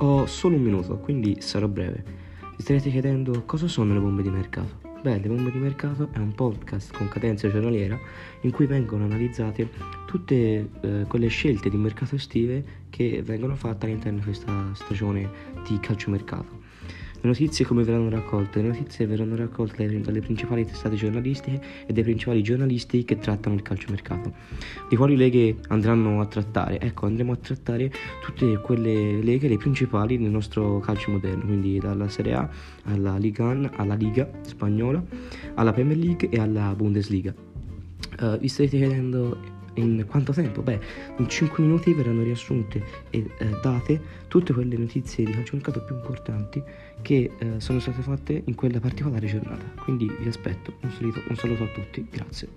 Ho solo un minuto, quindi sarò breve. Vi starete chiedendo cosa sono le bombe di mercato? Beh, Le Bombe di Mercato è un podcast con cadenza giornaliera in cui vengono analizzate tutte eh, quelle scelte di mercato estive che vengono fatte all'interno di questa stagione di calciomercato. Le notizie come verranno raccolte? Le notizie verranno raccolte dalle principali testate giornalistiche e dai principali giornalisti che trattano il calciomercato. Di quali leghe andranno a trattare? Ecco, andremo a trattare tutte quelle leghe, le principali del nostro calcio moderno, quindi dalla Serie A alla Liga 1, alla Liga spagnola, alla Premier League e alla Bundesliga. Uh, vi starete chiedendo in quanto tempo? Beh, in 5 minuti verranno riassunte e eh, date tutte quelle notizie di calciomercato più importanti che eh, sono state fatte in quella particolare giornata. Quindi vi aspetto, un saluto, un saluto a tutti, grazie.